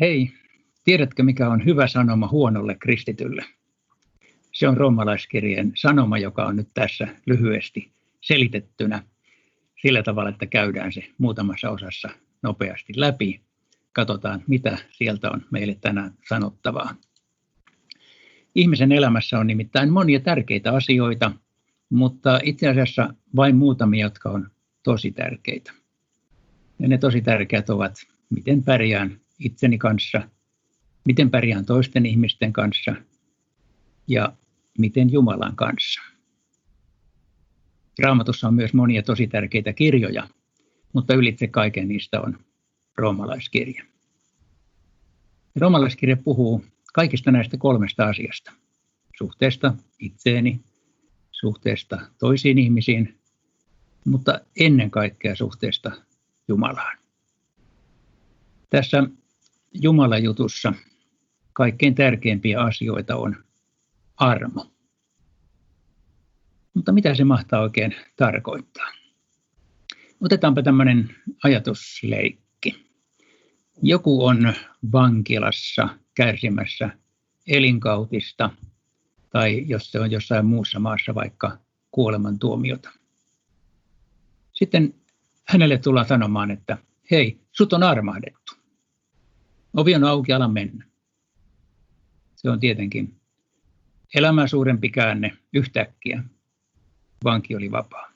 Hei, tiedätkö mikä on hyvä sanoma huonolle kristitylle? Se on roomalaiskirjeen sanoma, joka on nyt tässä lyhyesti selitettynä sillä tavalla, että käydään se muutamassa osassa nopeasti läpi. Katsotaan, mitä sieltä on meille tänään sanottavaa. Ihmisen elämässä on nimittäin monia tärkeitä asioita, mutta itse asiassa vain muutamia, jotka on tosi tärkeitä. Ja ne tosi tärkeät ovat, miten pärjään itseni kanssa, miten pärjään toisten ihmisten kanssa ja miten Jumalan kanssa. Raamatussa on myös monia tosi tärkeitä kirjoja, mutta ylitse kaiken niistä on roomalaiskirja. Roomalaiskirja puhuu kaikista näistä kolmesta asiasta. Suhteesta itseeni, suhteesta toisiin ihmisiin, mutta ennen kaikkea suhteesta Jumalaan. Tässä Jumalan jutussa kaikkein tärkeimpiä asioita on armo. Mutta mitä se mahtaa oikein tarkoittaa? Otetaanpa tämmöinen ajatusleikki. Joku on vankilassa kärsimässä elinkautista tai jos se on jossain muussa maassa vaikka kuolemantuomiota. Sitten hänelle tullaan sanomaan, että hei, sut on armahdettu. Ovi on auki, ala mennä. Se on tietenkin elämää suurempi käänne yhtäkkiä. Vanki oli vapaa.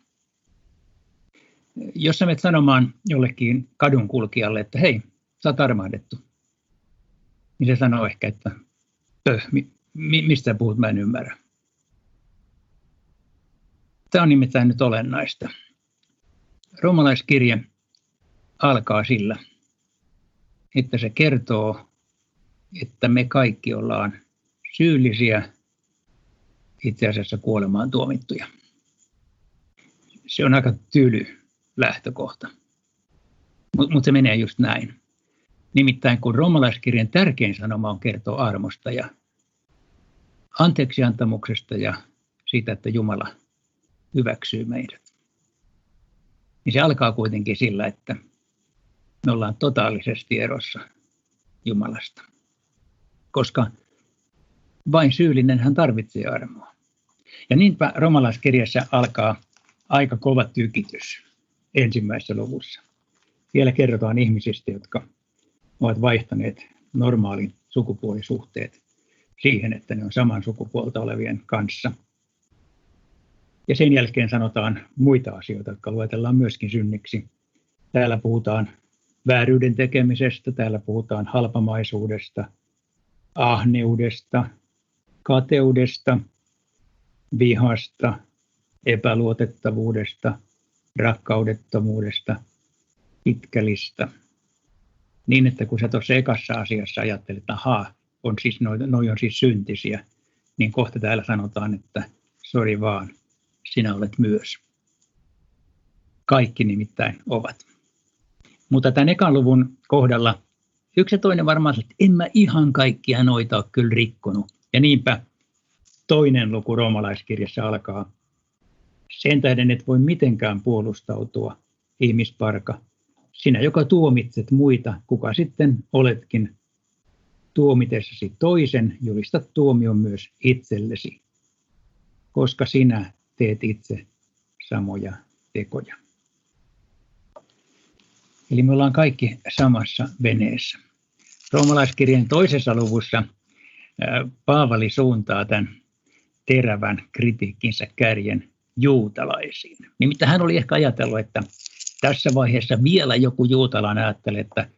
Jos sä menet sanomaan jollekin kadun kulkijalle, että hei, sä oot armahdettu, niin se sanoo ehkä, että Öh, mi, mistä puhut, mä en ymmärrä. Tämä on nimittäin nyt olennaista. Romalaiskirje alkaa sillä, että se kertoo, että me kaikki ollaan syyllisiä, itse asiassa kuolemaan tuomittuja. Se on aika tyly lähtökohta, mutta mut se menee just näin. Nimittäin kun romalaiskirjan tärkein sanoma on kertoa armosta ja anteeksiantamuksesta ja siitä, että Jumala hyväksyy meidät. Niin se alkaa kuitenkin sillä, että me ollaan totaalisesti erossa Jumalasta. Koska vain syyllinen hän tarvitsee armoa. Ja niinpä romalaiskirjassa alkaa aika kova tykitys ensimmäisessä luvussa. Siellä kerrotaan ihmisistä, jotka ovat vaihtaneet normaalin sukupuolisuhteet siihen, että ne on saman sukupuolta olevien kanssa. Ja sen jälkeen sanotaan muita asioita, jotka luetellaan myöskin synniksi. Täällä puhutaan vääryyden tekemisestä, täällä puhutaan halpamaisuudesta, ahneudesta, kateudesta, vihasta, epäluotettavuudesta, rakkaudettomuudesta, pitkälistä. Niin, että kun sä tuossa ekassa asiassa ajattelet, että ahaa, on siis, noi, noi on siis syntisiä, niin kohta täällä sanotaan, että sori vaan, sinä olet myös. Kaikki nimittäin ovat. Mutta tämän ekan luvun kohdalla yksi ja toinen varmaan, että en mä ihan kaikkia noita ole kyllä rikkonut. Ja niinpä toinen luku roomalaiskirjassa alkaa. Sen tähden et voi mitenkään puolustautua, ihmisparka. Sinä, joka tuomitset muita, kuka sitten oletkin tuomitessasi toisen, julistat tuomion myös itsellesi, koska sinä teet itse samoja tekoja. Eli me ollaan kaikki samassa veneessä. Roomalaiskirjan toisessa luvussa Paavali suuntaa tämän terävän kritiikkinsä kärjen juutalaisiin. Nimittäin hän oli ehkä ajatellut, että tässä vaiheessa vielä joku juutalainen ajattelee, että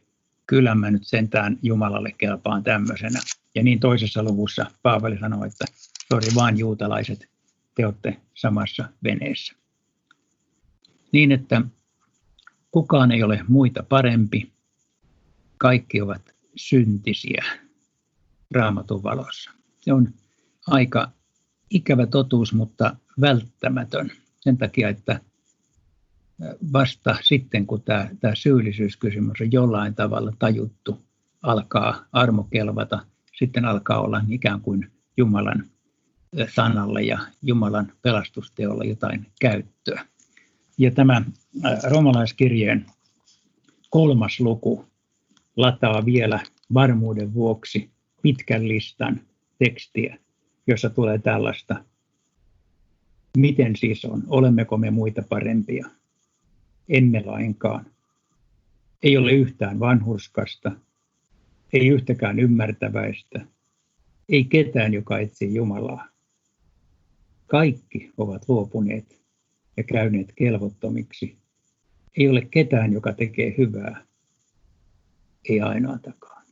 kyllä mä nyt sentään Jumalalle kelpaan tämmöisenä. Ja niin toisessa luvussa Paavali sanoi, että sori vaan juutalaiset, te olette samassa veneessä. Niin, että kukaan ei ole muita parempi, kaikki ovat syntisiä raamatun valossa. Se on aika ikävä totuus, mutta välttämätön sen takia, että vasta sitten, kun tämä, tämä syyllisyyskysymys on jollain tavalla tajuttu, alkaa armo kelvata, sitten alkaa olla ikään kuin Jumalan sanalle ja Jumalan pelastusteolla jotain käyttöä. Ja tämä romalaiskirjeen kolmas luku lataa vielä varmuuden vuoksi pitkän listan tekstiä, jossa tulee tällaista. Miten siis on? Olemmeko me muita parempia? Emme lainkaan. Ei ole yhtään vanhurskasta, ei yhtäkään ymmärtäväistä, ei ketään, joka etsii Jumalaa. Kaikki ovat luopuneet ja käyneet kelvottomiksi. Ei ole ketään, joka tekee hyvää, ei ainoatakaan.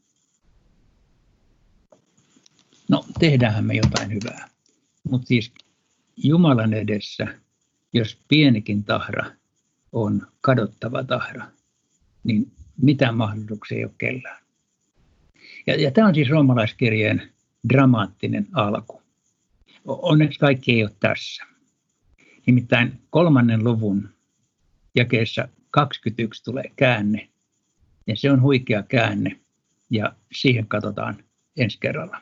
No, tehdäänhän me jotain hyvää. Mutta siis Jumalan edessä, jos pienikin tahra on kadottava tahra, niin mitään mahdollisuuksia ei ole kellään. Ja, ja tämä on siis roomalaiskirjeen dramaattinen alku. Onneksi kaikki ei ole tässä. Nimittäin kolmannen luvun jakeessa 21 tulee käänne, ja se on huikea käänne, ja siihen katsotaan ensi kerralla.